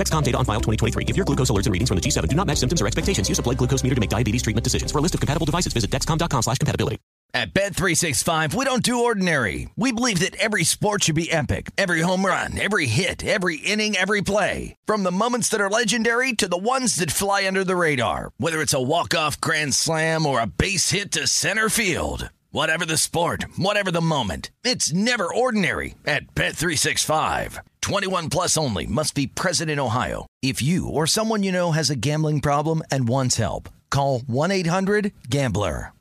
Dexcom data on file 2023. If your glucose alerts and readings from the G7 do not match symptoms or expectations, use a blood glucose meter to make diabetes treatment decisions. For a list of compatible devices, visit dexcom.com slash compatibility. At Bet365, we don't do ordinary. We believe that every sport should be epic. Every home run, every hit, every inning, every play. From the moments that are legendary to the ones that fly under the radar. Whether it's a walk-off grand slam or a base hit to center field. Whatever the sport, whatever the moment, it's never ordinary at Bet365. 21 plus only must be present in Ohio. If you or someone you know has a gambling problem and wants help, call 1-800-GAMBLER.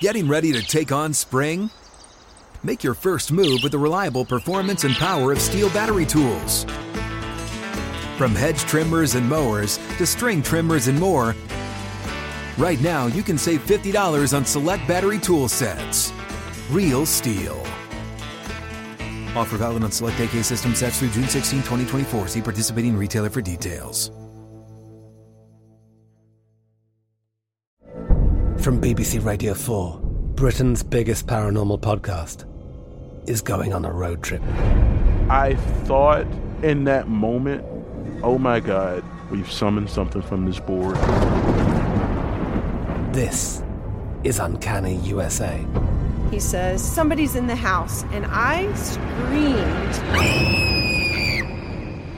Getting ready to take on spring? Make your first move with the reliable performance and power of STIHL battery tools. From hedge trimmers and mowers to string trimmers and more, right now you can save $50 on select battery tool sets. Real STIHL. Offer valid on select AK system sets through June 16, 2024. See participating retailer for details. From BBC Radio 4, Britain's biggest paranormal podcast is going on a road trip. I thought in that moment, oh my God, we've summoned something from this board. This is Uncanny USA. He says, Somebody's in the house, and I screamed.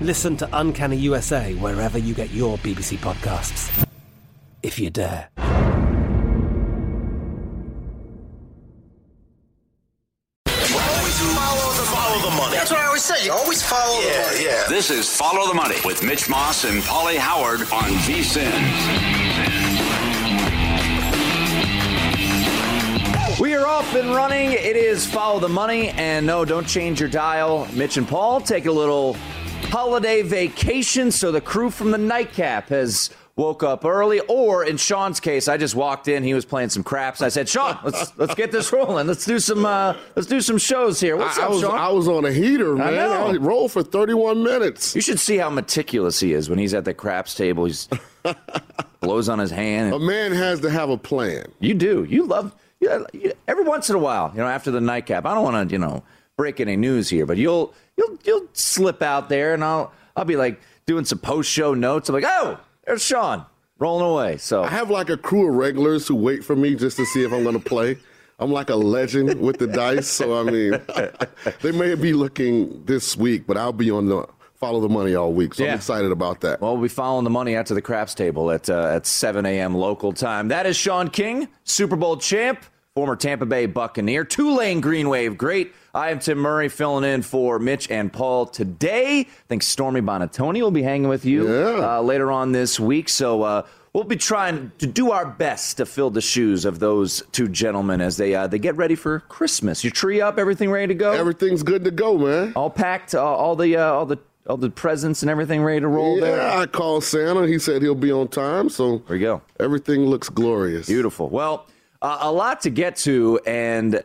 Listen to Uncanny USA wherever you get your BBC podcasts, if you dare. Follow the money. That's what I always say. You always follow the money. Yeah. This is Follow the Money with Mitch Moss and Pauly Howard on VSIN. Off and running. It is Follow the Money. And no, don't change your dial. Mitch and Paul take a little holiday vacation. So the crew from the nightcap has woke up early. Or in Sean's case, I just walked in. He was playing some craps. I said, Sean, let's let's get this rolling. Let's do some uh, let's do some shows here. What's I, up, I was, Sean? I was on a heater, I know. I rolled for 31 minutes. You should see how meticulous he is when he's at the craps table. He's blows on his hand. A man has to have a plan. You do. You love. Every once in a while, you know, after the nightcap. I don't want to, you know, break any news here, but you'll you'll you'll slip out there, and I'll I'll be like doing some post show notes. I'm like, oh, there's Sean rolling away. So I have like a crew of regulars who wait for me just to see if I'm going to play. I'm like a legend with the dice, so I mean, they may be looking this week, but I'll be on the follow the money all week. So Yeah. I'm excited about that. Well, we'll be following the money out to the craps table at uh, at 7 a.m. local time. That is Sean King, Super Bowl champ, former Tampa Bay Buccaneer, Tulane Green Wave great. I am Tim Murray filling in for Mitch and Paul today. I think Stormy Buonantony will be hanging with you uh, later on this week. So uh, we'll be trying to do our best to fill the shoes of those two gentlemen as they uh, they get ready for Christmas. Your tree up, everything ready to go? Everything's good to go, man. All packed, uh, all the uh, all the all the presents and everything ready to roll yeah, there. I called Santa. He said he'll be on time, so there you go. Everything looks glorious. Beautiful. Well, uh, a lot to get to, and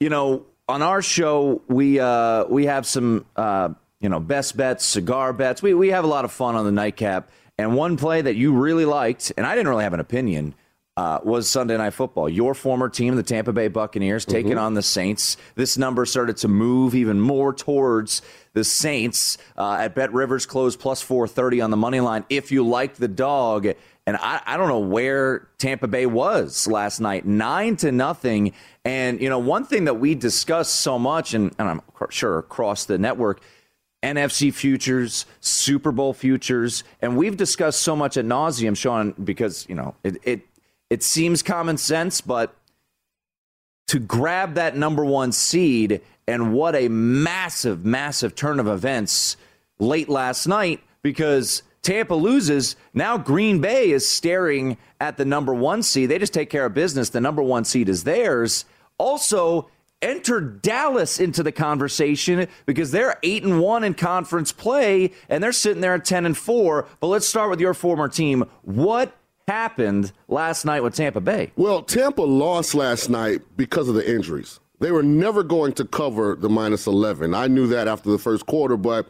you know, on our show we uh, we have some uh, you know best bets, cigar bets. We we have a lot of fun on the nightcap. And one play that you really liked, and I didn't really have an opinion, uh, was Sunday Night Football. Your former team, the Tampa Bay Buccaneers, taking on the Saints. This number started to move even more towards the Saints uh, at Bet Rivers closed plus 430 on the money line. If you liked the dog, and I, I don't know where Tampa Bay was last night, nine to nothing. And you know, one thing that we discussed so much, and, and I'm sure across the network. NFC futures, Super Bowl futures, and we've discussed so much at nauseum, Sean, because you know it, it it seems common sense, but to grab that number one seed and what a massive, massive turn of events late last night because Tampa loses. Now Green Bay is staring at the number one seed. They just take care of business. The number one seed is theirs. Also, enter Dallas into the conversation because they're eight and one in conference play and they're sitting there at ten and four. But let's start with your former team. What happened last night with Tampa Bay. Well, Tampa lost last night because of the injuries. They were never going to cover the minus 11. I knew that after the first quarter, but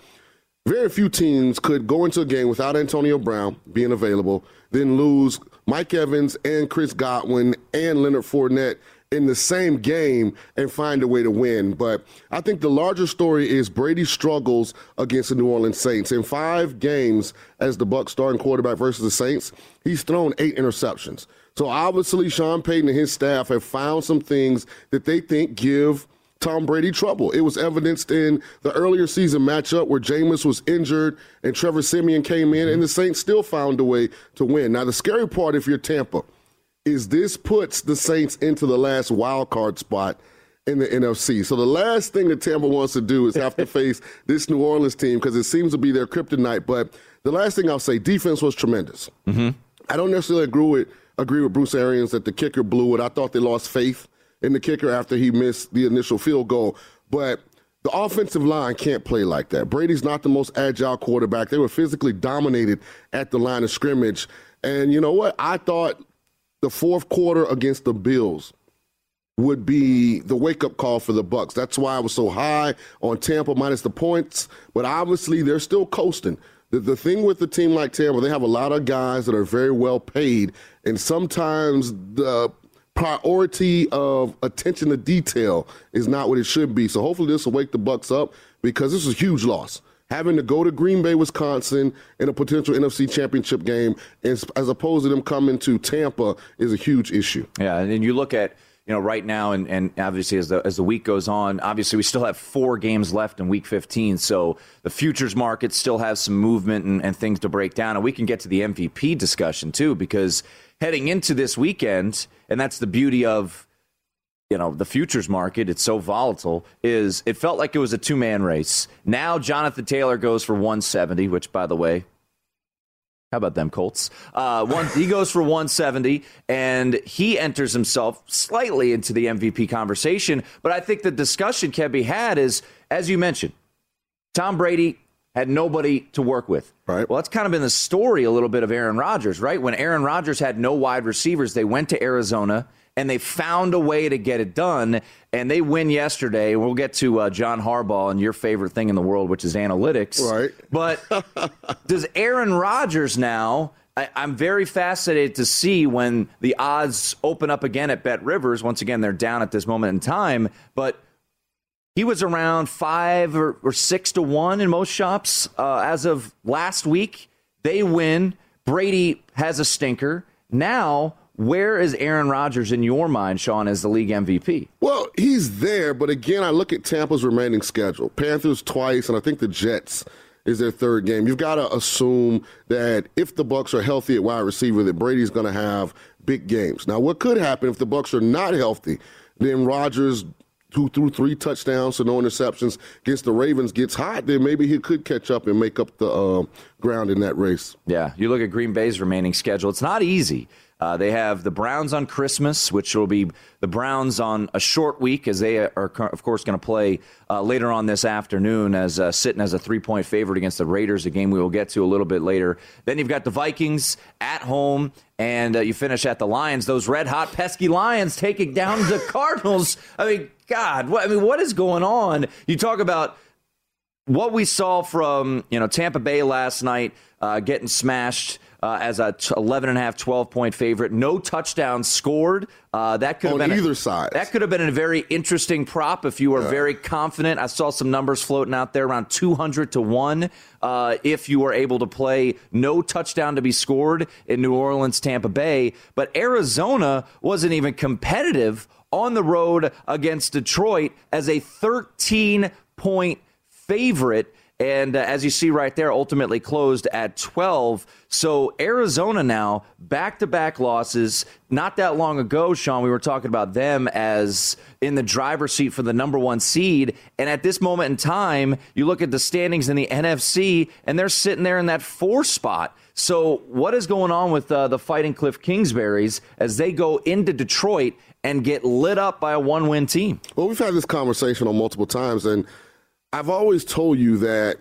very few teams could go into a game without Antonio Brown being available, then lose Mike Evans and Chris Godwin and Leonard Fournette in the same game and find a way to win. But I think the larger story is Brady struggles against the New Orleans Saints. In five games as the Bucs starting quarterback versus the Saints, he's thrown eight interceptions. So obviously Sean Payton and his staff have found some things that they think give Tom Brady trouble. It was evidenced in the earlier season matchup where Jameis was injured and Trevor Siemian came in, and the Saints still found a way to win. Now, the scary part, if you're Tampa, is this puts the Saints into the last wild card spot in the NFC. So the last thing that Tampa wants to do is have to face this New Orleans team because it seems to be their kryptonite. But the last thing I'll say, defense was tremendous. Mm-hmm. I don't necessarily agree with agree with Bruce Arians that the kicker blew it. I thought they lost faith in the kicker after he missed the initial field goal. But the offensive line can't play like that. Brady's not the most agile quarterback. They were physically dominated at the line of scrimmage. And you know what? I thought the fourth quarter against the Bills would be the wake up call for the Bucs. That's why I was so high on Tampa minus the points. But obviously, they're still coasting. The, the thing with the team like Tampa, they have a lot of guys that are very well paid, and sometimes the priority of attention to detail is not what it should be. So hopefully this will wake the Bucs up because this is a huge loss. Having to go to Green Bay, Wisconsin in a potential NFC championship game as, as opposed to them coming to Tampa is a huge issue. Yeah, and then you look at you know right now and, and obviously as the as the week goes on obviously we still have four games left in week 15 so the futures market still has some movement and, and things to break down. And we can get to the mvp discussion too because heading into this weekend and that's the beauty of you know the futures market it's so volatile is it felt like it was a two-man race. Now jonathan taylor goes for 170 which by the way how about them Colts? Uh, one, he goes for 170, and he enters himself slightly into the MVP conversation. But I think the discussion can be had is, as you mentioned, Tom Brady had nobody to work with. Right. Well, that's kind of been the story a little bit of Aaron Rodgers, right? When Aaron Rodgers had no wide receivers, they went to Arizona and they found a way to get it done. And they win yesterday. We'll get to uh, John Harbaugh and your favorite thing in the world, which is analytics. Right. But does Aaron Rodgers now? I, am very fascinated to see when the odds open up again at Bet Rivers. Once again, they're down at this moment in time, but he was around five or, or six to one in most shops uh, as of last week. They win. Brady has a stinker. Now where is Aaron Rodgers in your mind, Sean, as the league MVP? Well, he's there, but again, I look at Tampa's remaining schedule. Panthers twice, and I think the Jets is their third game. You've got to assume that if the Bucs are healthy at wide receiver, that Brady's going to have big games. Now, what could happen if the Bucs are not healthy? Then Rodgers who threw three touchdowns to no interceptions against the Ravens gets hot, then maybe he could catch up and make up the uh, ground in that race. Yeah, you look at Green Bay's remaining schedule. It's not easy. Uh, they have the Browns on Christmas, which will be the Browns on a short week, as they are, of course, going to play uh, later on this afternoon as uh, sitting as a three point favorite against the Raiders, a game we will get to a little bit later. Then you've got the Vikings at home, and uh, you finish at the Lions. Those red hot, pesky Lions taking down the Cardinals. I mean, God, what, I mean, what is going on? You talk about what we saw from you know Tampa Bay last night, uh, getting smashed uh, as a t- 11 and a half, 12 point favorite. No touchdowns scored. Uh, that could on have been either a, side. That could have been a very interesting prop if you were yeah. very confident. I saw some numbers floating out there around 200 to one. Uh, if you were able to play no touchdown to be scored in New Orleans, Tampa Bay, but Arizona wasn't even competitive on the road against Detroit as a 13 point favorite and uh, as you see right there, ultimately closed at 12. So Arizona now back to back losses. Not that long ago, Sean, we were talking about them as in the driver's seat for the number one seed. And at this moment in time, you look at the standings in the NFC, and they're sitting there in that four spot. So what is going on with uh, the Fighting Cliff Kingsburys as they go into Detroit and get lit up by a one win team? Well, we've had this conversation on multiple times, and I've always told you that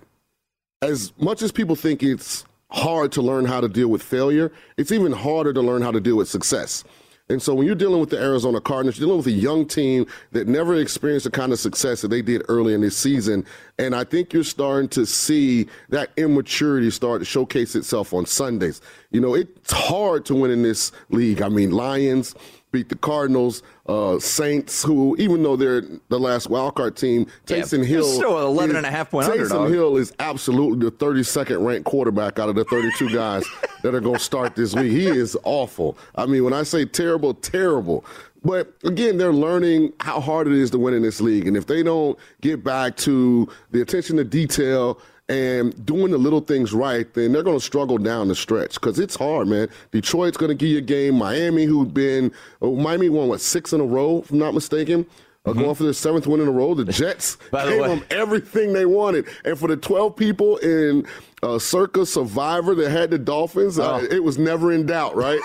as much as people think it's hard to learn how to deal with failure. It's even harder to learn how to deal with success. And so when you're dealing with the Arizona Cardinals, you're dealing with a young team that never experienced the kind of success that they did early in this season. And I think you're starting to see that immaturity start to showcase itself on Sundays. You know, it's hard to win in this league. I mean, Lions, beat the Cardinals, uh, Saints, who even though they're the last wild card team, Taysom Yeah, Hill still an 11 and a half point Taysom underdog. Hill is absolutely the 32nd ranked quarterback out of the 32 guys that are going to start this week. He is awful. I mean, when I say terrible, terrible. But again, they're learning how hard it is to win in this league, and if they don't get back to the attention to detail and doing the little things right, then they're going to struggle down the stretch because it's hard, man. Detroit's going to give you a game. Miami, who've been, oh, Miami won, what, six in a row, if I'm not mistaken? Uh, going for their seventh win in a row. The Jets Mm-hmm. By the gave way- them everything they wanted. And for the 12 people in uh, Circa Survivor that had the Dolphins, Oh. uh, it was never in doubt, right?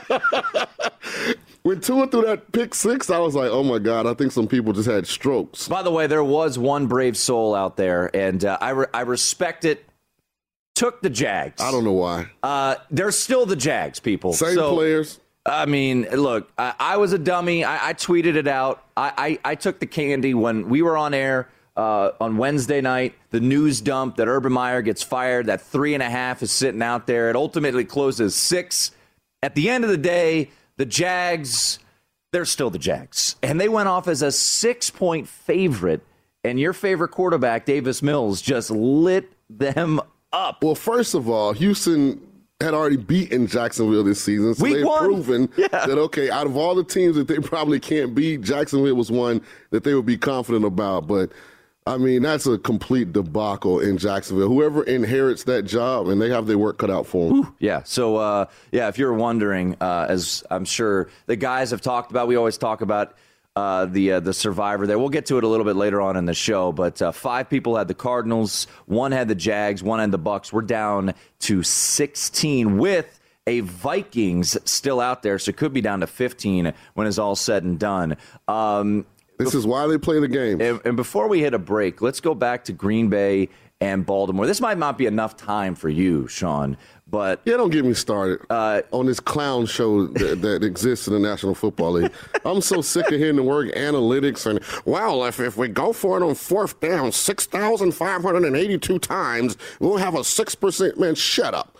when Tua threw that pick six, I was like, oh my God, I think some people just had strokes. By the way, there was one brave soul out there, and uh, I, re- I respect it. Took the Jags. I don't know why. Uh, they're still the Jags, people. Same So, players. I mean, look, I, I was a dummy. I, I tweeted it out. I, I, I took the candy when we were on air uh, on Wednesday night. The news dump that Urban Meyer gets fired. That three and a half is sitting out there. It ultimately closes six. At the end of the day, the Jags, they're still the Jags, and they went off as a six-point favorite. And your favorite quarterback, Davis Mills, just lit them up. Well, first of all, Houston had already beaten Jacksonville this season, so Week they've one. proven Yeah. that okay, out of all the teams that they probably can't beat, Jacksonville was one that they would be confident about. But I mean, that's a complete debacle in Jacksonville. Whoever inherits that job, and they have their work cut out for them. Yeah. So, uh, yeah, if you're wondering, uh, as I'm sure the guys have talked about, we always talk about uh, the uh, the survivor there. We'll get to it a little bit later on in the show. But uh, five people had the Cardinals, one had the Jags, one had the Bucs. We're down to 16 with a Vikings still out there, so it could be down to 15 when it's all said and done. Um, This is why they play the game. and, and before we hit a break, let's go back to Green Bay and Baltimore. This might not be enough time for you, Sean, but Yeah, don't get me started Uh, on this clown show that, that exists in the National Football League. I'm so sick of hearing the word analytics and, well, if, if we go for it on fourth down 6,582 times, we'll have a 6%. Man, shut up.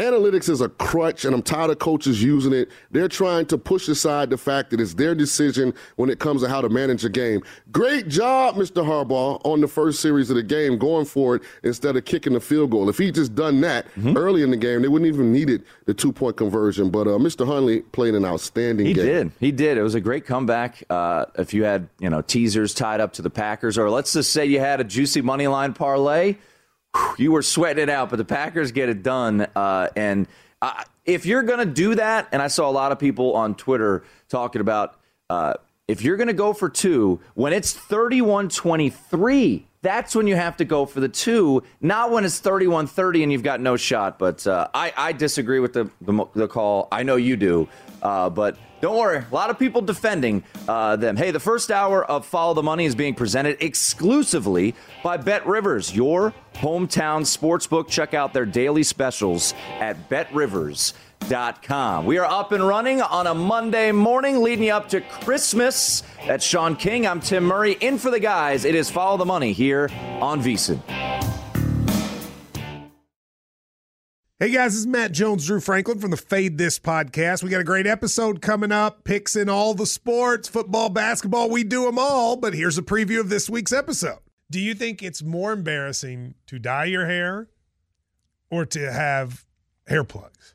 Analytics is a crutch, and I'm tired of coaches using it. They're trying to push aside the fact that it's their decision when it comes to how to manage a game. Great job, Mr. Harbaugh, on the first series of the game, going for it instead of kicking the field goal. If he just done that early in the game, they wouldn't even needed the two point conversion. But uh, Mr. Huntley played an outstanding He game. He did. He did. It was a great comeback. Uh, if you had, you know, teasers tied up to the Packers, or let's just say you had a juicy money line parlay, you were sweating it out. But the Packers get it done. Uh, and uh, if you're going to do that, and I saw a lot of people on Twitter talking about uh, if you're going to go for two, when it's 31 23, that's when you have to go for the two, not when it's 31 30 and you've got no shot. But uh, I, I disagree with the, the, the call. I know you do. Uh, but don't worry, a lot of people defending uh, them. Hey, the first hour of Follow the Money is being presented exclusively by Bet Rivers, your hometown sportsbook. Check out their daily specials at betrivers.com. We are up and running on a Monday morning leading up to Christmas. That's Sean King. I'm Tim Murray. In for the guys, it is Follow the Money here on VSiN. Hey guys, this is Matt Jones, Drew Franklin from the Fade This podcast. We got a great episode coming up. Picks in all the sports, football, basketball, we do them all. But here's a preview of this week's episode. Do you think it's more embarrassing to dye your hair or to have hair plugs?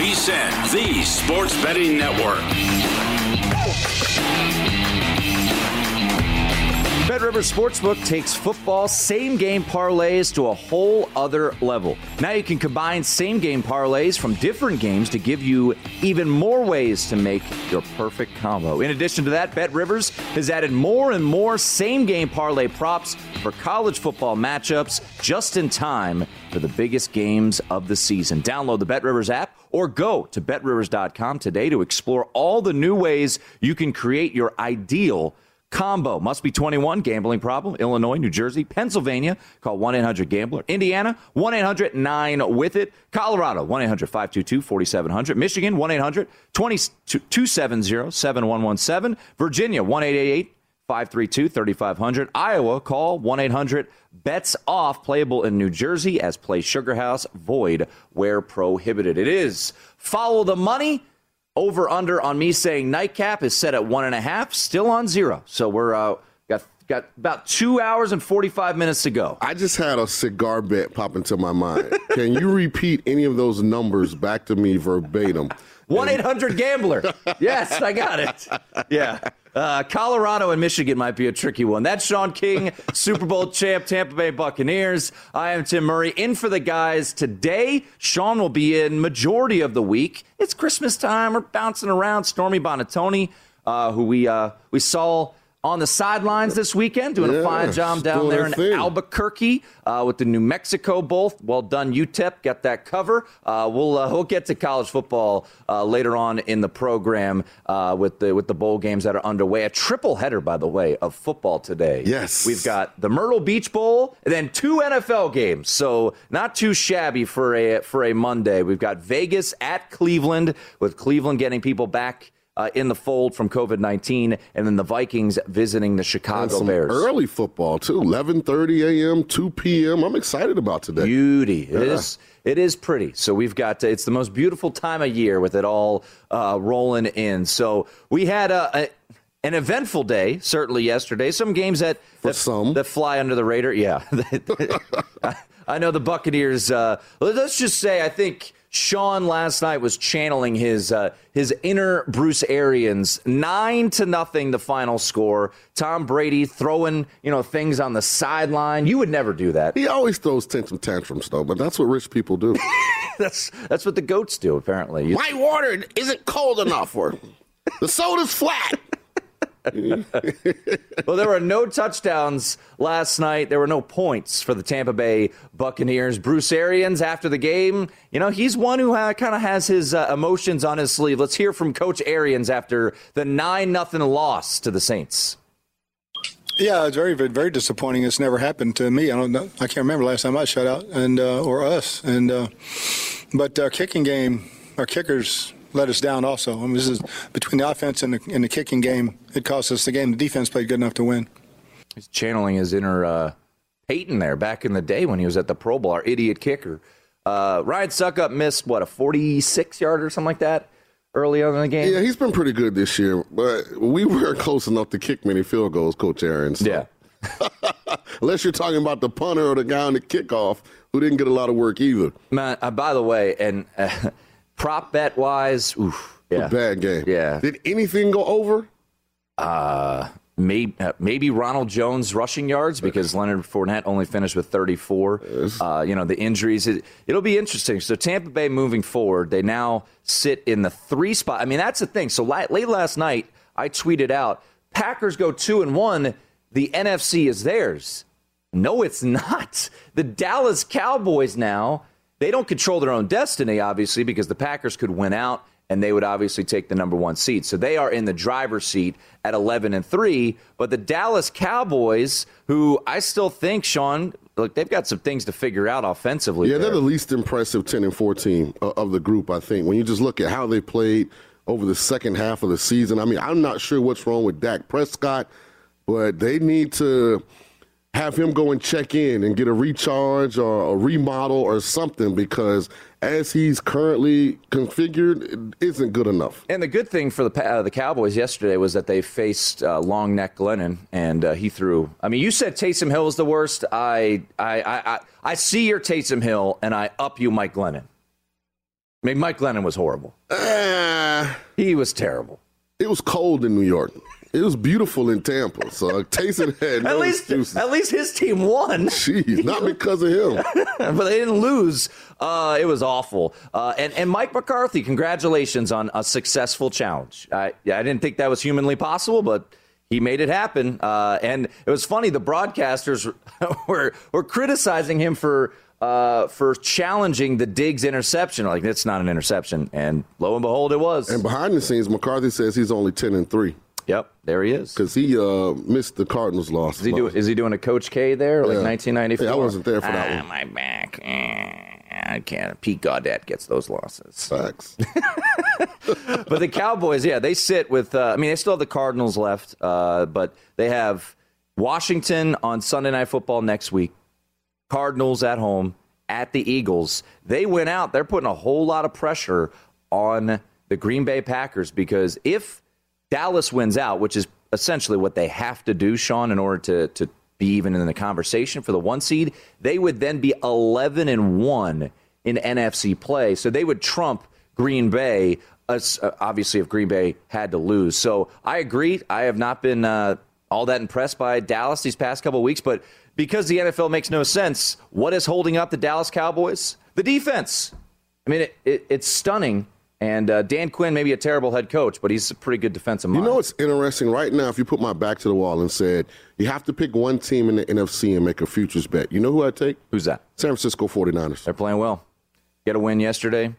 On the sports betting network. Bet Rivers Sportsbook takes football same game parlays to a whole other level. Now you can combine same game parlays from different games to give you even more ways to make your perfect combo. In addition to that, Bet Rivers has added more and more same game parlay props for college football matchups just in time for the biggest games of the season. Download the Bet Rivers app or go to betrivers.com today to explore all the new ways you can create your ideal combo. Must be 21. Gambling problem. Illinois, New Jersey, Pennsylvania. Call 1 800 Gambler. Indiana, 1 800 9 with it. Colorado, 1 800 522 4700. Michigan, 1 800 270 7117. Virginia, 1 888 532 3500. Iowa, call 1 800 bets off. Playable in New Jersey as play Sugar House, void where prohibited. It is. Follow the money. Over under on me saying nightcap is set at one and a half, still on zero. So we're uh, got got about two hours and forty five minutes to go. I just had a cigar bet pop into my mind. Can you repeat any of those numbers back to me verbatim? One eight hundred gambler. Yes, I got it. Yeah. Uh, Colorado and Michigan might be a tricky one. That's Sean King, Super Bowl champ, Tampa Bay Buccaneers. I am Tim Murray. In for the guys today. Sean will be in majority of the week. It's Christmas time. We're bouncing around. Stormy Buonantony, uh, who we uh, we saw on the sidelines this weekend, doing Yeah, a fine job down there in thing. Albuquerque uh, with the New Mexico Bowl. Well done, UTEP. Got that cover. Uh, we'll uh, we'll get to college football uh, later on in the program uh, with the with the bowl games that are underway. A triple header, by the way, of football today. Yes. we've got the Myrtle Beach Bowl and then two NFL games. So not too shabby for a for a Monday. We've got Vegas at Cleveland with Cleveland getting people back. Uh, in the fold from COVID nineteen, and then the Vikings visiting the Chicago Bears. early football too. 11:30 a.m., 2 p.m. I'm excited about today. Beauty. It Yeah. is. It is pretty. So we've got. It's the most beautiful time of year with it all uh, rolling in. So we had a, a an eventful day certainly yesterday. Some games that that, some. that fly under the radar. Yeah, I know the Buccaneers. Uh, let's just say I think. Sean last night was channeling his uh, his inner Bruce Arians. Nine to nothing, the final score. Tom Brady throwing you know things on the sideline. You would never do that. He always throws tantrum tantrums though, but that's what rich people do. that's that's what the goats do apparently. You- My water isn't cold enough, or the soda's flat. well, there were no touchdowns last night. There were no points for the Tampa Bay Buccaneers. Bruce Arians, after the game, you know, he's one who uh, kind of has his uh, emotions on his sleeve. Let's hear from Coach Arians after the 9 0 loss to the Saints. Yeah, it's very, very disappointing. It's never happened to me. I don't know. I can't remember last time I shut out and uh, or us. And uh, but our kicking game, our kickers let us down. Also, I mean, this is between the offense and the, and the kicking game. It cost us the game. The defense played good enough to win. He's channeling his inner uh, Peyton there back in the day when he was at the Pro Bowl, our idiot kicker. Uh, Ryan Succop missed what a 46 yard or something like that early on in the game. Yeah, he's been pretty good this year, but we weren't close enough to kick many field goals, Coach Aaron. So. Yeah. Unless you're talking about the punter or the guy on the kickoff who didn't get a lot of work either. Man, uh, by the way, and uh, prop bet wise, oof, yeah, A bad game. Yeah. Did anything go over? Uh, maybe uh, maybe Ronald Jones rushing yards because Leonard Fournette only finished with 34. Uh, you know the injuries. It, it'll be interesting. So Tampa Bay moving forward, they now sit in the three spot. I mean that's the thing. So late, late last night, I tweeted out Packers go two and one. The NFC is theirs. No, it's not. The Dallas Cowboys now, they don't control their own destiny, obviously, because the Packers could win out and they would obviously take the number one seed. So they are in the driver's seat at 11 and 3. But the Dallas Cowboys, who I still think, Sean, look, they've got some things to figure out offensively. Yeah, there. they're the least impressive 10 and 14 o- of the group, I think. When you just look at how they played over the second half of the season, I mean, I'm not sure what's wrong with Dak Prescott, but they need to have him go and check in and get a recharge or a remodel or something because as he's currently configured, it isn't good enough. And the good thing for the uh, the Cowboys yesterday was that they faced uh, long neck Glennon, and uh, he threw. I mean, you said Taysom Hill is the worst. I I, I I I see your Taysom Hill, and I up you Mike Glennon. I mean, Mike Glennon was horrible. he was terrible. It was cold in New York. It was beautiful in Tampa. So Taysom had no at least excuses. at least his team won. Jeez, not because of him. but they didn't lose. Uh, it was awful. Uh, and, and Mike McCarthy, congratulations on a successful challenge. I, I didn't think that was humanly possible, but he made it happen. Uh, and it was funny, the broadcasters were, were criticizing him for. Uh, for challenging the Diggs interception, like it's not an interception, and lo and behold, it was. And behind the scenes, McCarthy says he's only ten and three. Yep, there he is. Because he uh, missed the Cardinals loss. Is he, do, is he doing a Coach K there, like Yeah. 1994? Yeah, I wasn't there for that ah, one. My back. Eh, I can't. Pete Gaudet gets those losses. Facts. but the Cowboys, yeah, they sit with. Uh, I mean, they still have the Cardinals left, uh, but they have Washington on Sunday Night Football next week. Cardinals at home at the Eagles. They went out. They're putting a whole lot of pressure on the Green Bay Packers because if Dallas wins out, which is essentially what they have to do, Sean, in order to to be even in the conversation for the one seed, they would then be 11 and 1 in NFC play. So they would trump Green Bay, uh, obviously, if Green Bay had to lose. So I agree. I have not been uh, all that impressed by Dallas these past couple weeks, but because the NFL makes no sense, what is holding up the Dallas Cowboys? The defense. I mean, it, it, it's stunning. And uh, Dan Quinn may be a terrible head coach, but he's a pretty good defensive mind. You know what's interesting right now? If you put my back to the wall and said you have to pick one team in the NFC and make a futures bet, you know who I'd take? Who's that? San Francisco 49ers. They're playing well. Get a win yesterday.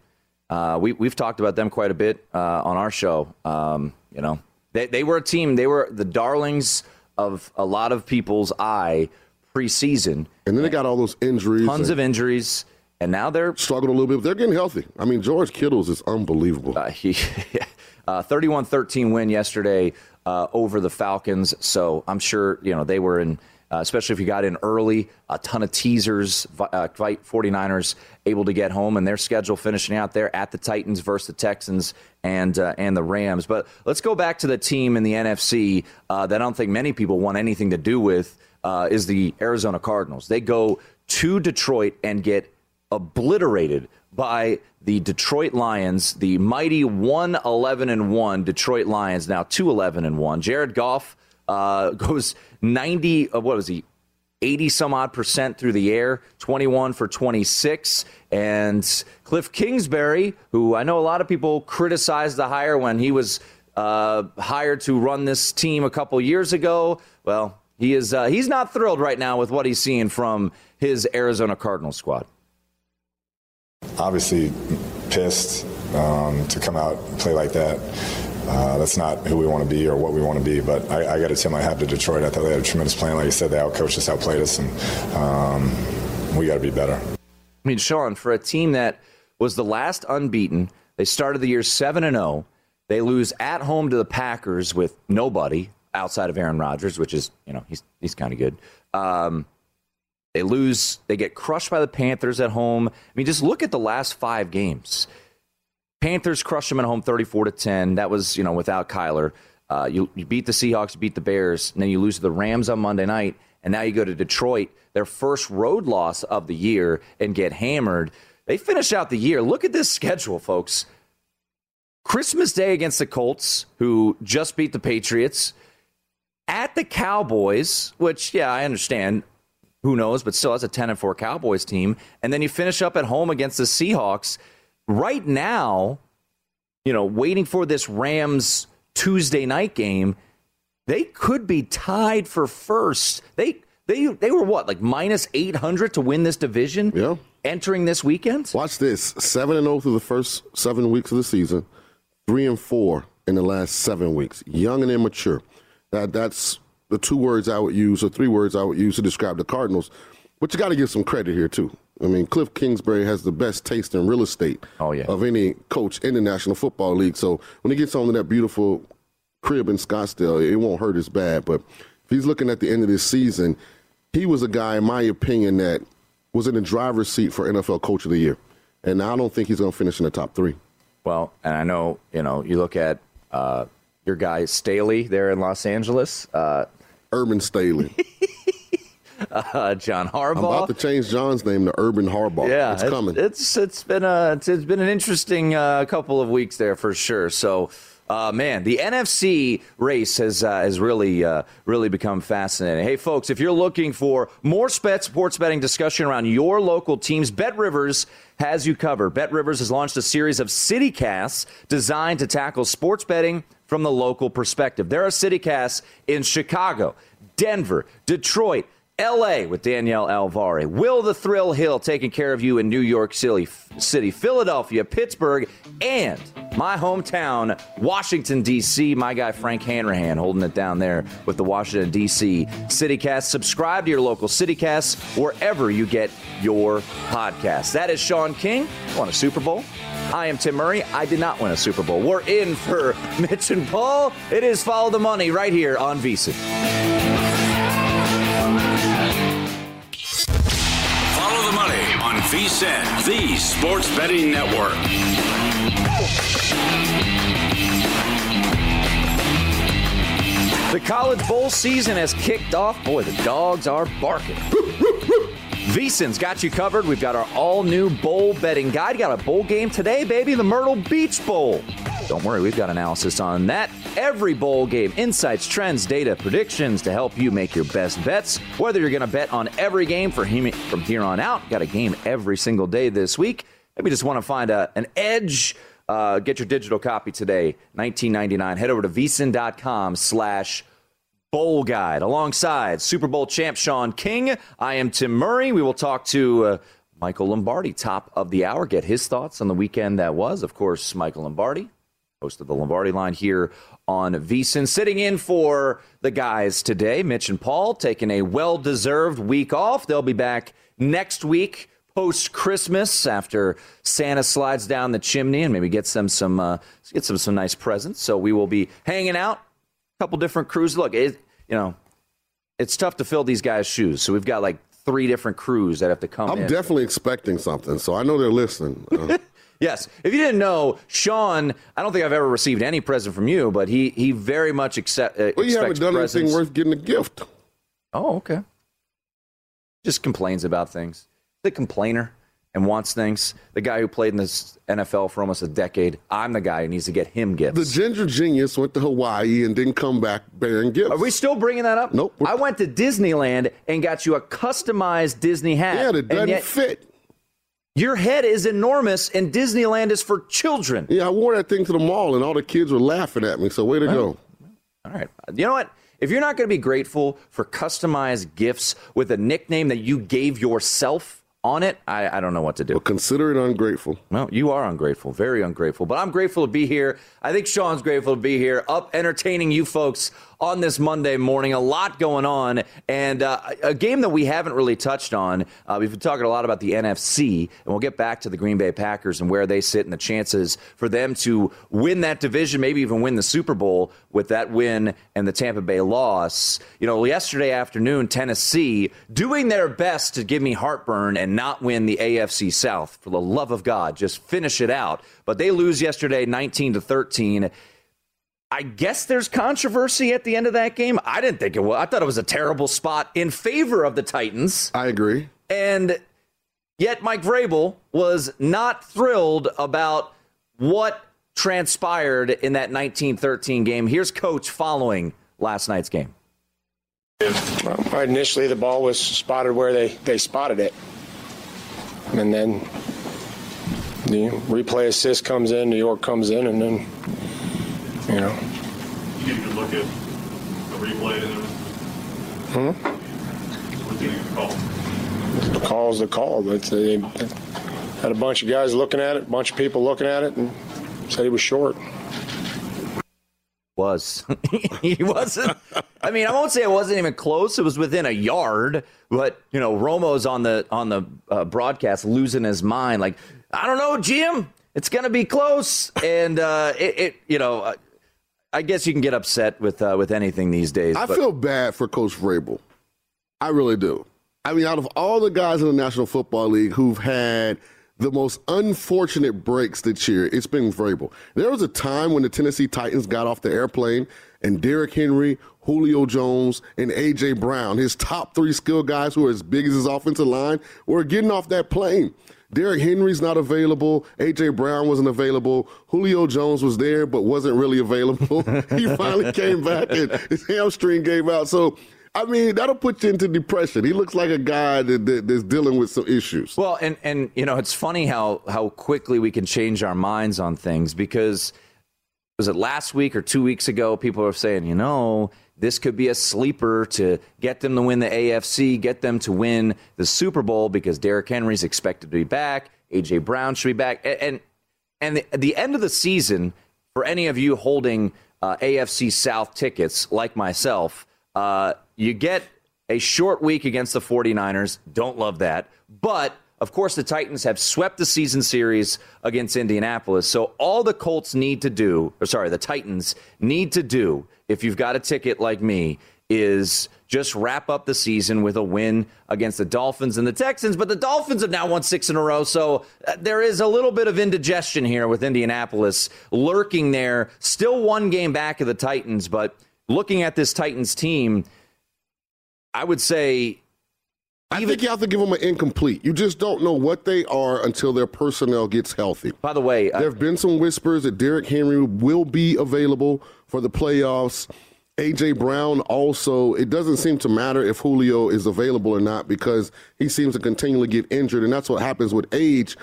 Uh, we, we've talked about them quite a bit uh, on our show. Um, you know, they, they were a team. They were the darlings of a lot of people's eye preseason. And then they got all those injuries. Tons and of injuries. And now they're struggled a little bit. But they're getting healthy. I mean, George Kittle's is unbelievable. Uh, he, uh, 31-13 win yesterday uh, over the Falcons. So I'm sure you know they were in, uh, especially if you got in early. A ton of teasers. Uh, fight 49ers able to get home, and their schedule finishing out there at the Titans versus the Texans and uh, and the Rams. But let's go back to the team in the NFC uh, that I don't think many people want anything to do with. Uh, is the Arizona Cardinals? They go to Detroit and get obliterated by the Detroit Lions, the mighty 111 and 1 Detroit Lions, now 211 and 1. Jared Goff uh, goes 90, uh, what was he? 80 some odd percent through the air, 21 for 26. And Cliff Kingsbury, who I know a lot of people criticized the hire when he was uh, hired to run this team a couple years ago. Well, he is uh, he's not thrilled right now with what he's seeing from his Arizona Cardinals squad. Obviously pissed um, to come out and play like that. Uh, that's not who we want to be or what we want to be. But I, I got to tip my hat to Detroit. I thought they had a tremendous plan. Like you said, they outcoached us, outplayed us, and um, we got to be better. I mean, Sean, for a team that was the last unbeaten, they started the year 7 and 0. They lose at home to the Packers with nobody outside of Aaron Rodgers, which is, you know, he's he's kind of good. Um, they lose, they get crushed by the Panthers at home. I mean, just look at the last 5 games. Panthers crushed them at home 34 to 10. That was, you know, without Kyler. Uh, you, you beat the Seahawks, you beat the Bears, and then you lose to the Rams on Monday night, and now you go to Detroit, their first road loss of the year, and get hammered. They finish out the year. Look at this schedule, folks. Christmas Day against the Colts, who just beat the Patriots. At the Cowboys, which, yeah, I understand. Who knows? But still, that's a 10 and 4 Cowboys team. And then you finish up at home against the Seahawks. Right now, you know, waiting for this Rams Tuesday night game, they could be tied for first. They they they were what like minus eight hundred to win this division. Yeah. Entering this weekend. Watch this: seven and zero through the first seven weeks of the season, three and four in the last seven weeks. Young and immature. That that's the two words I would use, or three words I would use to describe the Cardinals. But you got to give some credit here too. I mean, Cliff Kingsbury has the best taste in real estate oh, yeah. of any coach in the National Football League. So when he gets on to that beautiful crib in Scottsdale, it won't hurt as bad. But if he's looking at the end of this season, he was a guy, in my opinion, that was in the driver's seat for NFL Coach of the Year. And I don't think he's going to finish in the top three. Well, and I know, you know, you look at uh, your guy Staley there in Los Angeles. Uh, Urban Staley. uh, John Harbaugh. I'm about to change John's name to Urban Harbaugh. Yeah, it's coming. It's it's been a it's, it's been an interesting uh, couple of weeks there for sure. So. Uh, man, the NFC race has uh, has really uh, really become fascinating. Hey, folks, if you're looking for more sports betting discussion around your local teams, Bet Rivers has you covered. Bet Rivers has launched a series of CityCasts designed to tackle sports betting from the local perspective. There are CityCasts in Chicago, Denver, Detroit. LA with Danielle Alvari, Will the Thrill Hill taking care of you in New York City, City, Philadelphia, Pittsburgh, and my hometown, Washington, D.C. My guy Frank Hanrahan holding it down there with the Washington, D.C. CityCast. Subscribe to your local CityCast wherever you get your podcasts. That is Sean King. Won a Super Bowl. I am Tim Murray. I did not win a Super Bowl. We're in for Mitch and Paul. It is Follow the Money right here on VSiN. Money on VSiN, the Sports Betting Network. The college bowl season has kicked off. Boy, the dogs are barking. VSiN's got you covered. We've got our all new bowl betting guide. Got a bowl game today, baby, the Myrtle Beach Bowl. Don't worry, we've got analysis on that. Every bowl game, insights, trends, data, predictions to help you make your best bets. Whether you're going to bet on every game for him, from here on out, got a game every single day this week. Maybe just want to find a, an edge. Uh, get your digital copy today, 19.99. Head over to vsin.com slash bowl guide alongside Super Bowl champ Sean King. I am Tim Murray. We will talk to uh, Michael Lombardi, top of the hour, get his thoughts on the weekend that was. Of course, Michael Lombardi, host of the Lombardi line here on VSiN. Sitting in for the guys today, Mitch and Paul, taking a well deserved week off. They'll be back next week post Christmas after Santa slides down the chimney and maybe gets them some uh, gets them some nice presents. So we will be hanging out. A couple different crews. Look, it, you know, it's tough to fill these guys' shoes. So we've got like three different crews that have to come. I'm in. definitely expecting something, so I know they're listening. Uh, Yes. If you didn't know, Sean, I don't think I've ever received any present from you, but he he very much accept. Uh, well, you haven't done presents. anything worth getting a gift. Oh, okay. Just complains about things. The complainer and wants things. The guy who played in this NFL for almost a decade. I'm the guy who needs to get him gifts. The ginger genius went to Hawaii and didn't come back bearing gifts. Are we still bringing that up? Nope. I went to Disneyland and got you a customized Disney hat. Yeah, it doesn't yet fit. Your head is enormous, and Disneyland is for children. Yeah, I wore that thing to the mall, and all the kids were laughing at me. So way to go. All right. You know what? If you're not going to be grateful for customized gifts with a nickname that you gave yourself on it, I, I don't know what to do. Well, consider it ungrateful. Well, you are ungrateful, very ungrateful. But I'm grateful to be here. I think Sean's grateful to be here, up entertaining you folks on this Monday morning. A lot going on, and uh, a game that we haven't really touched on. Uh, we've been talking a lot about the NFC, and we'll get back to the Green Bay Packers and where they sit and the chances for them to win that division, maybe even win the Super Bowl with that win and the Tampa Bay loss. You know, yesterday afternoon, Tennessee doing their best to give me heartburn and not win the AFC South. For the love of God, just finish it out. But they lose yesterday 19 to 13. I guess there's controversy at the end of that game. I didn't think it was. I thought it was a terrible spot in favor of the Titans. I agree. And yet Mike Vrabel was not thrilled about what transpired in that 1913 game. Here's coach following last night's game. Well, initially, the ball was spotted where they, they spotted it. And then the replay assist comes in, New York comes in, and then, you know. You need to look at the replay and Hmm? what do you think of the call? The call's the call. But they had a bunch of guys looking at it, a bunch of people looking at it, and said he was short. Was he wasn't? I mean, I won't say it wasn't even close. It was within a yard, but you know, Romo's on the on the uh, broadcast losing his mind. Like, I don't know, Jim. It's gonna be close, and uh, it, it, you know, uh, I guess you can get upset with uh, with anything these days. I but- feel bad for Coach Vrabel. I really do. I mean, out of all the guys in the National Football League who've had the most unfortunate breaks this year, it's been Vrabel. There was a time when the Tennessee Titans got off the airplane and Derrick Henry, Julio Jones, and A.J. Brown, his top three skill guys who are as big as his offensive line, were getting off that plane. Derrick Henry's not available. A.J. Brown wasn't available. Julio Jones was there, but wasn't really available. he finally came back and his hamstring gave out. So, I mean, that'll put you into depression. He looks like a guy that, that, that's dealing with some issues. Well, and and you know, it's funny how how quickly we can change our minds on things because was it last week or two weeks ago? People were saying, you know, this could be a sleeper to get them to win the AFC, get them to win the Super Bowl because Derrick Henry's expected to be back, AJ Brown should be back, and and the, the end of the season, for any of you holding uh, AFC South tickets like myself, uh, you get a short week against the 49ers. Don't love that. But of course, the Titans have swept the season series against Indianapolis. So all the Colts need to do, or sorry, the Titans need to do, if you've got a ticket like me, is just wrap up the season with a win against the Dolphins and the Texans. But the Dolphins have now won six in a row. So uh, there is a little bit of indigestion here with Indianapolis lurking there. Still one game back of the Titans. But looking at this Titans team, I would say I think you have to give them an incomplete. You just don't know what they are until their personnel gets healthy. By the way, there have been some whispers that Derrick Henry will be available for the playoffs. AJ Brown also, it doesn't seem to matter if Julio is available or not because he seems to continually get injured, and that's what happens with age.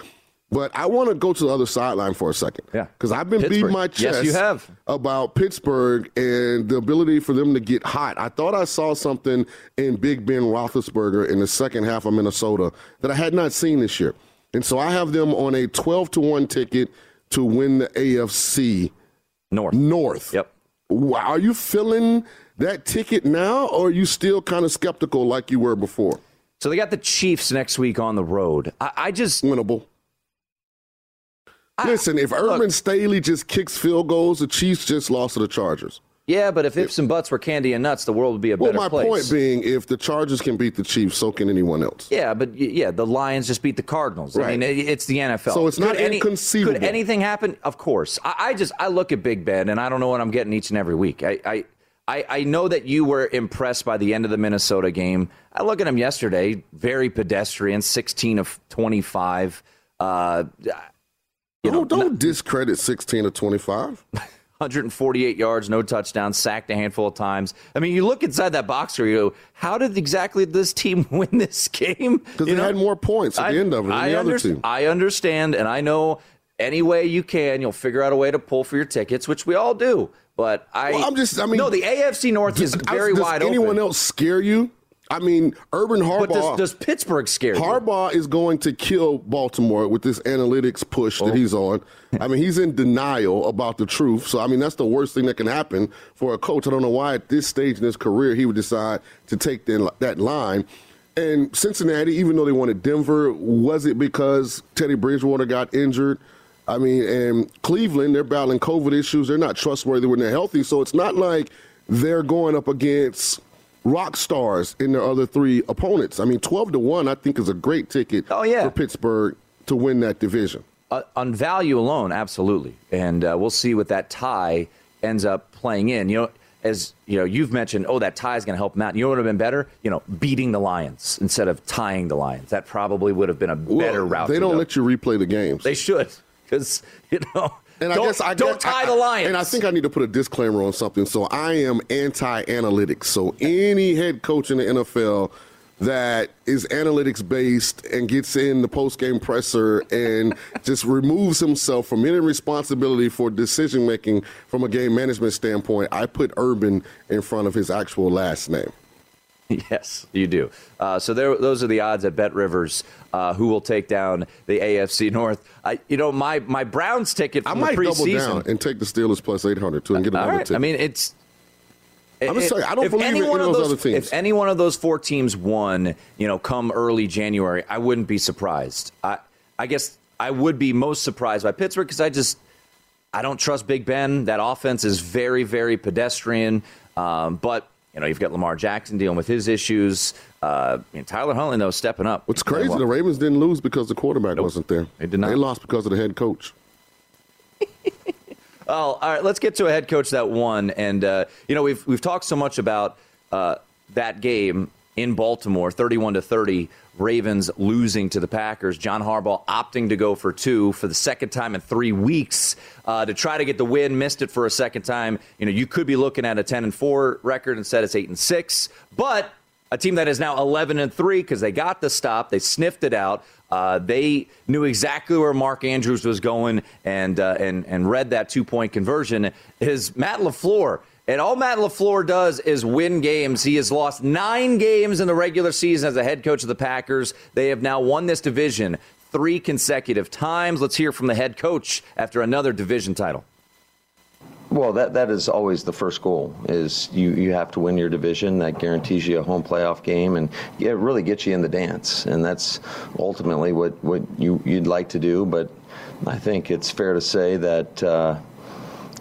But I want to go to the other sideline for a second. Yeah. Because I've been Pittsburgh. beating my chest Yes, you have. about Pittsburgh and the ability for them to get hot. I thought I saw something in Big Ben Roethlisberger in the second half of Minnesota that I had not seen this year. And so I have them on a 12 to 1 ticket to win the AFC North. North. Yep. Are you feeling that ticket now, or are you still kind of skeptical like you were before? So they got the Chiefs next week on the road. I, I just winnable. Listen, if Urban Staley just kicks field goals, the Chiefs just lost to the Chargers. Yeah, but if ifs and buts were candy and nuts, the world would be a Well, better place. Well, my point being, if the Chargers can beat the Chiefs, so can anyone else. Yeah, but yeah, the Lions just beat the Cardinals. I mean, it's the NFL. So it's not Could any- inconceivable. Could anything happen? Of course. I, I just I look at Big Ben and I don't know what I'm getting each and every week. I, I I I know that you were impressed by the end of the Minnesota game. I look at him yesterday, very pedestrian, 16 of 25. Uh, you know, don't don't discredit 16 to 25. 148 yards, no touchdowns, sacked a handful of times. I mean, you look inside that box score, you go, how did exactly this team win this game? Because they know? had more points at the end of it than I, the other under- team. I understand, and I know any way you can, you'll figure out a way to pull for your tickets, which we all do. But I, Well, I'm just- I mean, no, the AFC North is I- very does wide anyone open. Anyone else scare you? I mean, Urban Harbaugh. But does, does Pittsburgh scare you? Harbaugh is going to kill Baltimore with this analytics push that oh. he's on. I mean, he's in denial about the truth. So, I mean, that's the worst thing that can happen for a coach. I don't know why at this stage in his career he would decide to take the, that line. And Cincinnati, even though they wanted Denver, was it because Teddy Bridgewater got injured? I mean, and Cleveland, they're battling COVID issues. They're not trustworthy when they're healthy. So it's not like they're going up against rock stars in their other three opponents. I mean, 12 to 1, I think, is a great ticket oh, yeah. for Pittsburgh to win that division. Uh, on value alone, absolutely. And uh, we'll see what that tie ends up playing in. You know, as you know, you've mentioned, oh, that tie is going to help them out. You know what would have been better? You know, beating the Lions instead of tying the Lions. That probably would have been a better well, route. They don't let you replay the games. They should, because you know. And don't, I guess I don't guess, tie I, the Lions. And I think I need to put a disclaimer on something. So I am anti-analytics. So any head coach in the NFL that is analytics based and gets in the post game presser and just removes himself from any responsibility for decision making from a game management standpoint, I put Urban in front of his actual last name. Yes, you do. Uh, so there, those are the odds at Bet Rivers, uh, who will take down the AFC North. I, you know, my my Browns ticket from I might the double down and take the Steelers plus eight hundred too and get another right. ticket. I mean, it's. I'm just saying, I don't believe any in one of those those other teams. If any one of those four teams won, you know, come early January, I wouldn't be surprised. I, I guess I would be most surprised by Pittsburgh because I just, I don't trust Big Ben. That offense is very, very pedestrian. Um, but you know, you've got Lamar Jackson dealing with his issues. Uh, mean, Tyler Huntley, though, stepping up. What's crazy, the Ravens didn't lose because the quarterback wasn't there. They did not. They lost because of the head coach. Oh, all right. Let's get to a head coach that won, and uh, you know we've we've talked so much about uh, that game in Baltimore, thirty-one to thirty. Ravens losing to the Packers. John Harbaugh opting to go for two for the second time in three weeks uh, to try to get the win. Missed it for a second time. You know, you could be looking at a ten and four record instead. It's eight and six, but a team that is now 11 and 3 because they got the stop they sniffed it out uh, they knew exactly where mark andrews was going and uh, and and read that two point conversion is matt lafleur and all matt lafleur does is win games he has lost nine games in the regular season as a head coach of the packers they have now won this division three consecutive times let's hear from the head coach after another division title Well, that that is always the first goal. Is you you have to win your division. That guarantees you a home playoff game, and it really gets you in the dance. And that's ultimately what what you you'd like to do. But I think it's fair to say that uh,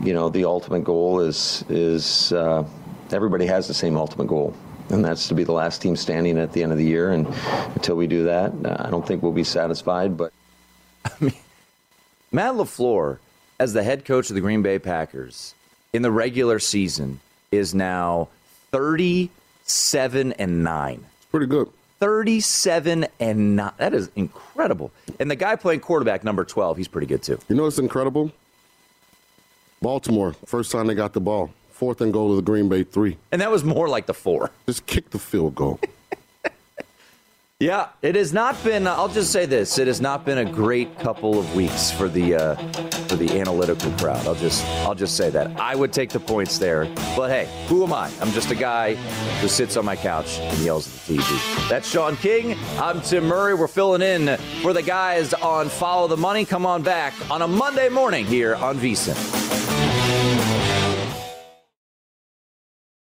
you know the ultimate goal is is uh, everybody has the same ultimate goal. And that's to be the last team standing at the end of the year. And until we do that, I don't think we'll be satisfied. But Matt LaFleur, as the head coach of the Green Bay Packers in the regular season, is now 37 and 9. It's Pretty good. 37 and 9. That is incredible. And the guy playing quarterback, number 12, he's pretty good too. You know what's incredible? Baltimore, first time they got the ball. Fourth and goal to the Green Bay three. And that was more like the four. Just kick the field goal. Yeah, it has not been. I'll just say this: it has not been a great couple of weeks for the uh, for the analytical crowd. I'll just I'll just say that I would take the points there. But hey, who am I? I'm just a guy who sits on my couch and yells at the TV. That's Sean King. I'm Tim Murray. We're filling in for the guys on Follow the Money. Come on back on a Monday morning here on VSIN.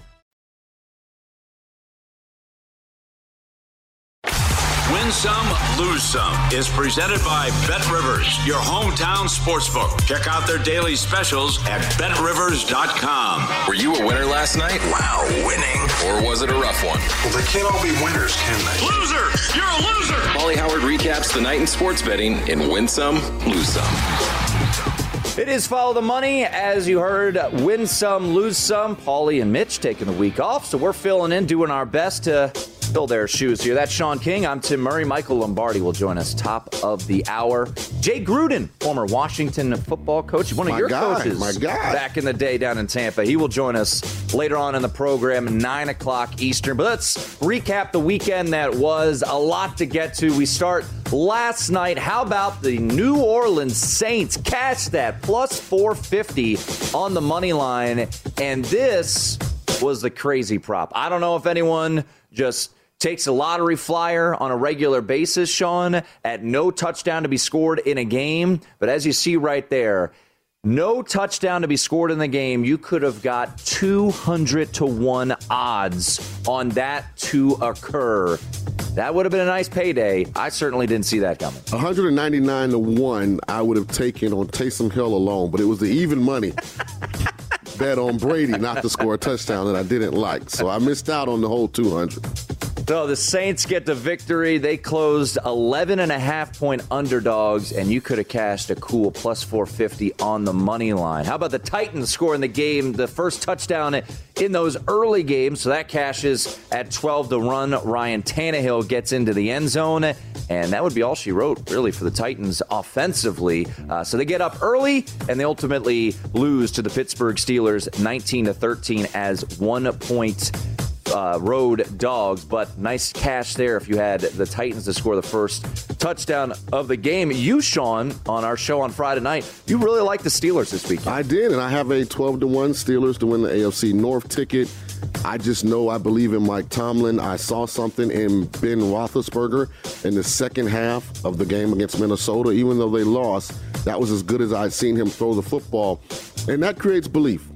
Win some, lose some is presented by Bet Rivers, your hometown sportsbook. Check out their daily specials at betrivers.com. Were you a winner last night? Wow, winning. Or was it a rough one? Well, they can't all be winners, can they? Loser! You're a loser! Pauly Howard recaps the night in sports betting in Win Some, Lose Some. It is follow the money, as you heard. Win some, lose some. Paulie and Mitch taking the week off, so we're filling in, doing our best to fill their shoes here. That's Sean King. I'm Tim Murray. Michael Lombardi will join us top of the hour. Jay Gruden, former Washington football coach, one of My your guy, coaches my guy. back in the day down in Tampa. He will join us later on in the program, nine o'clock Eastern. But let's recap the weekend that was. A lot to get to. We start last night. How about the New Orleans Saints cash that plus 450 on the money line? And this was the crazy prop. I don't know if anyone just takes a lottery flyer on a regular basis, Sean, at no touchdown to be scored in a game. But as you see right there, no touchdown to be scored in the game. You could have got 200 to 1 odds on that to occur. That would have been a nice payday. I certainly didn't see that coming. 199 to 1 I would have taken on Taysom Hill alone, but it was the even money bet on Brady not to score a touchdown that I didn't like. So I missed out on the whole 200. So the Saints get the victory. They closed 11 and a half point underdogs, and you could have cashed a cool plus 450 on the money line. How about the Titans scoring the game, the first touchdown in those early games? So that cashes at 12 to run. Ryan Tannehill gets into the end zone, and that would be all she wrote, really, for the Titans offensively. Uh, so they get up early, and they ultimately lose to the Pittsburgh Steelers 19 to 13 as one point uh, road dogs, but nice cash there if you had the Titans to score the first touchdown of the game. You, Sean, on our show on Friday night, you really like the Steelers this weekend. I did, and I have a 12 to 1 Steelers to win the AFC North ticket. I just know I believe in Mike Tomlin. I saw something in Ben Roethlisberger in the second half of the game against Minnesota. Even though they lost, that was as good as I'd seen him throw the football. And that creates belief.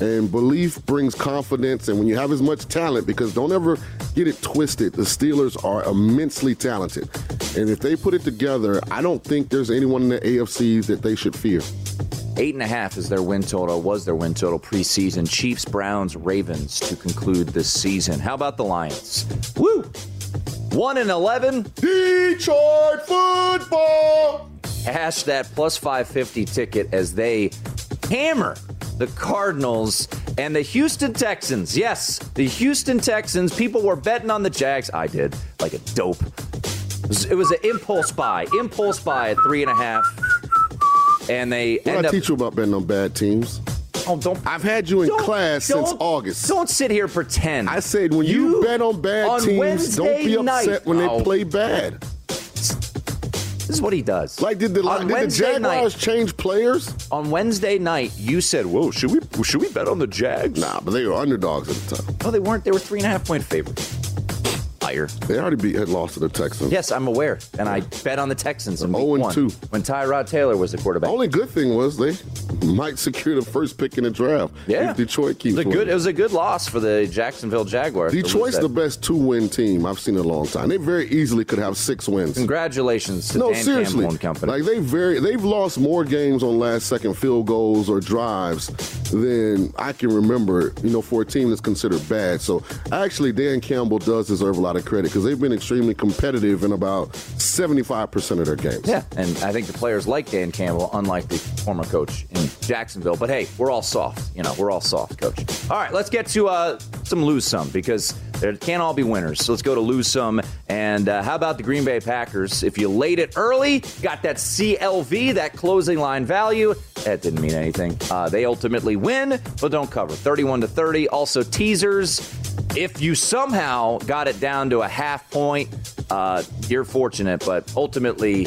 And belief brings confidence. And when you have as much talent, because don't ever get it twisted, the Steelers are immensely talented. And if they put it together, I don't think there's anyone in the AFC that they should fear. Eight and a half is their win total, was their win total preseason. Chiefs, Browns, Ravens to conclude this season. How about the Lions? Woo! 1 and 11. Detroit football! Hash that plus 550 ticket as they hammer the Cardinals and the Houston Texans. Yes, the Houston Texans. People were betting on the Jags. I did, like a dope. It was, it was an impulse buy. Impulse buy at three and a half. And they What end I up. teach you about betting on bad teams? Oh, don't. I've had you in Don't- class since don't- August. Don't sit here pretend. I said when you, You- bet on bad on teams, Wednesday don't be upset night- when Oh. they play bad. This is what he does. Like, did the, On did the Jaguars night- change players? On Wednesday night, you said, "Whoa, should we should we bet on the Jags?" Nah, but they were underdogs at the time. No, they weren't. They were three and a half point favorites. Liar. They already beat had lost to the Texans. Yes, I'm aware, and I bet on the Texans in week 0 and one 2. when Tyrod Taylor was the quarterback. Only good thing was they might secure the first pick in the draft. Yeah. if Detroit keeps it was a good. It was a good loss for the Jacksonville Jaguars. Detroit's the best two-win team I've seen in a long time. They very easily could have six wins. Congratulations to no, Dan seriously. Campbell and company. Like they very, they've lost more games on last-second field goals or drives than I can remember. You know, for a team that's considered bad. So actually, Dan Campbell does deserve a lot of credit because they've been extremely competitive in about seventy-five percent of their games. Yeah, and I think the players like Dan Campbell, unlike the former coach in Jacksonville. But hey, we're all soft. You know, we're all soft, coach. All right, let's get to uh, some lose some because there can't all be winners. So let's go to lose some. And uh, how about the Green Bay Packers? If you laid it early, got that CLV, that closing line value, that didn't mean anything. Uh, they ultimately win, but don't cover. 31 to 30. Also, teasers. If you somehow got it down to a half point, uh, you're fortunate, but ultimately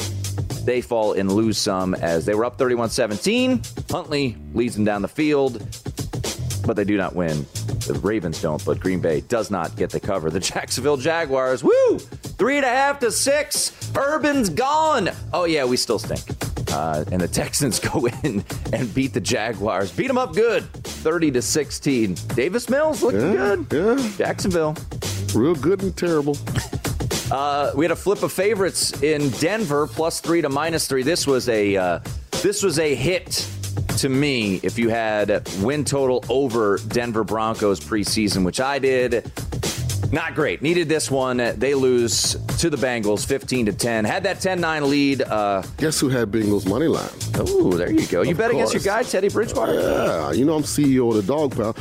they fall and lose some as they were up 31 17. Huntley leads them down the field, but they do not win. The Ravens don't, but Green Bay does not get the cover. The Jacksonville Jaguars, woo! Three and a half to six. Urban's gone. Oh, yeah, we still stink. Uh, and the Texans go in and beat the Jaguars. Beat them up good, 30 to 16. Davis Mills looking Yeah, good. Yeah, Jacksonville. real good and terrible. Uh, we had a flip of favorites in Denver, plus three to minus three. This was a uh, this was a hit to me. If you had win total over Denver Broncos preseason, which I did, not great. Needed this one. They lose to the Bengals, fifteen to ten. Had that 10-9 lead. Uh, Guess who had Bengals money line? Oh, there you go. You Of bet against your guy Teddy Bridgewater. Yeah, you know I'm CEO of the Dog Pound.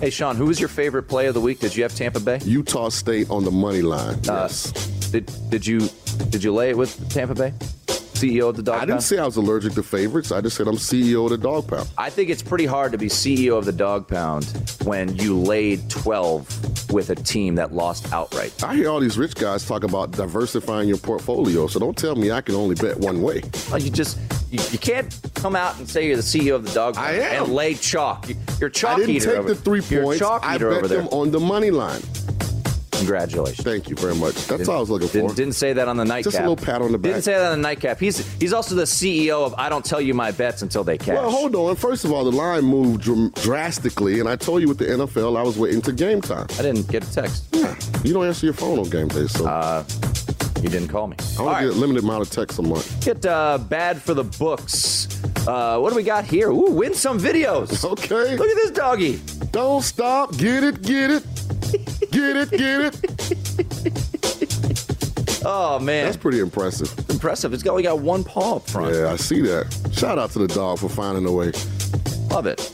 Hey Sean, who was your favorite play of the week? Did you have Tampa Bay? Utah State on the money line. Uh, Yes. Did did you did you lay it with Tampa Bay? CEO of the Dog I Pound? didn't say I was allergic to favorites. I just said I'm CEO of the Dog Pound. I think it's pretty hard to be CEO of the Dog Pound when you laid 12 with a team that lost outright. I hear all these rich guys talk about diversifying your portfolio, so don't tell me I can only bet one way. Well, you just you, you can't come out and say you're the CEO of the Dog Pound I am. and lay chalk. You- You're a I chalk didn't eater. take the three points. chalk I bet them on the money line. Congratulations. Thank you very much. That's Didn't- all I was looking for. Didn't, didn't say that on the nightcap. Just a little pat on the back. Didn't say that on the nightcap. He's he's also the CEO of I don't tell you my bets until they cash. Well, hold on. First of all, the line moved dr- drastically, and I told you with the NFL, I was waiting to game time. I didn't get a text. Yeah, you don't answer your phone on game day, so Uh, you didn't call me. I only get a limited amount of texts a month. Get uh, bad for the books. Uh, what do we got here? Ooh, win some videos. Okay. Look at this doggy. Don't stop. Get it, get it. Get it, get it. Oh man, That's pretty impressive. impressive. It's only got one paw up front. Yeah, I see that. Shout out to the dog for finding a way. Love it.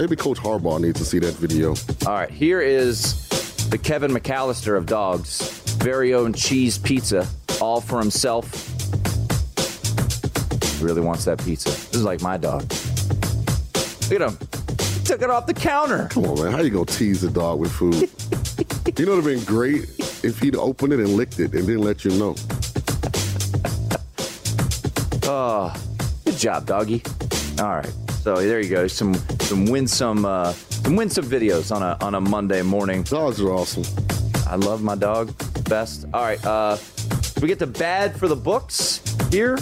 Maybe Coach Harbaugh needs to see that video. All right, here is the Kevin McAllister of dogs. Very own cheese pizza, all for himself. He really wants that pizza. This is like my dog. Look at him. He took it off the counter. Come on, man. How you gonna tease a dog with food? you know, it'd have been great if he'd opened it and licked it and didn't let you know. Oh, good job, doggy. All right, so there you go. Some some winsome uh, some winsome videos on a on a Monday morning. Dogs are awesome. I love my dog. Best. All right, uh, we get the bad for the books here.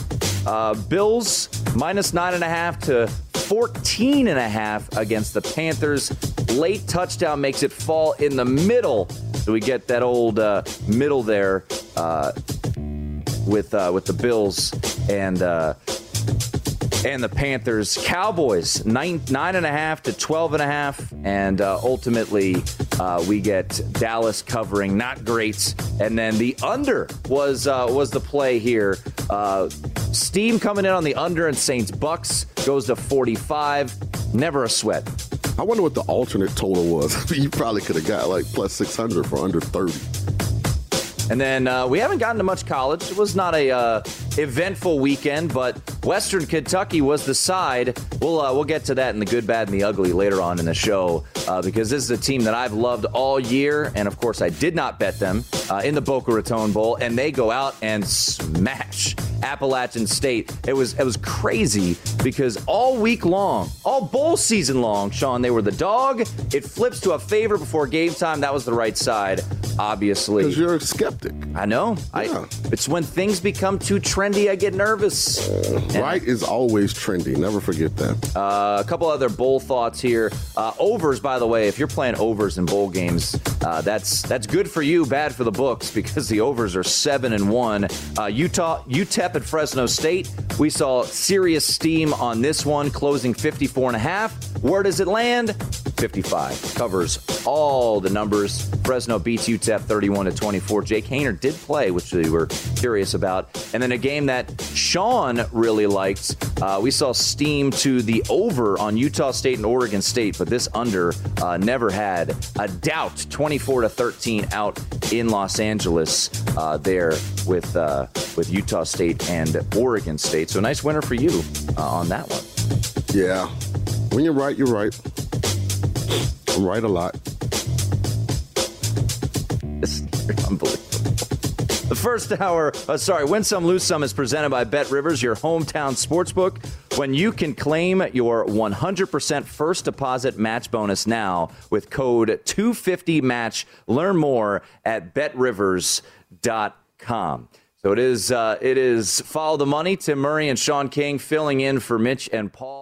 Uh, Bills minus nine and a half to 14 and a half against the Panthers. Late touchdown makes it fall in the middle. So we get that old uh, middle there uh, with uh, with the Bills and uh, and the Panthers. Cowboys nine nine and a half to twelve and a half, and uh, ultimately uh, we get Dallas covering. Not great, and then the under was uh, was the play here. Uh, Steam coming in on the under, and Saints Bucs goes to forty five. Never a sweat. I wonder what the alternate total was. you probably could have got like plus 600 for under 30. And then uh, we haven't gotten to much college. It was not a uh, eventful weekend, but Western Kentucky was the side. We'll uh, we'll get to that in the good, bad, and the ugly later on in the show uh, because this is a team that I've loved all year, and of course I did not bet them uh, in the Boca Raton Bowl, and they go out and smash Appalachian State. It was it was crazy because all week long, all bowl season long, Sean, they were the dog. It flips to a favor before game time. That was the right side, obviously. Because you're a skeptic. I know. I, it's when things become too trendy, I get nervous. Right is always trendy. Never forget that. Uh, a couple other bowl thoughts here. Uh, overs, by the way, if you're playing overs in bowl games, uh, that's that's good for you, bad for the books because the overs are seven and one. Uh, Utah, UTEP at Fresno State. We saw serious steam on this one, closing 54 and a half. Where does it land? 55 covers all the numbers. Fresno beats UTEP 31 to 24. Jake Haener did play, which we were curious about. And then a game that Sean really liked. Uh, we saw steam to the over on Utah State and Oregon State, but this under uh, never had a doubt. 24 to 13 out in Los Angeles uh, there with uh, with Utah State and Oregon State. So nice winner for you uh, on that one. Yeah. When you're right, you're right. I'm a lot. It's unbelievable. The first hour, uh, sorry, Win Some, Lose Some is presented by Bet Rivers, your hometown sportsbook. When you can claim your 100% first deposit match bonus now with code 250match. Learn more at betrivers.com. So it is, uh, it is follow the money. Tim Murray and Sean King filling in for Mitch and Paul.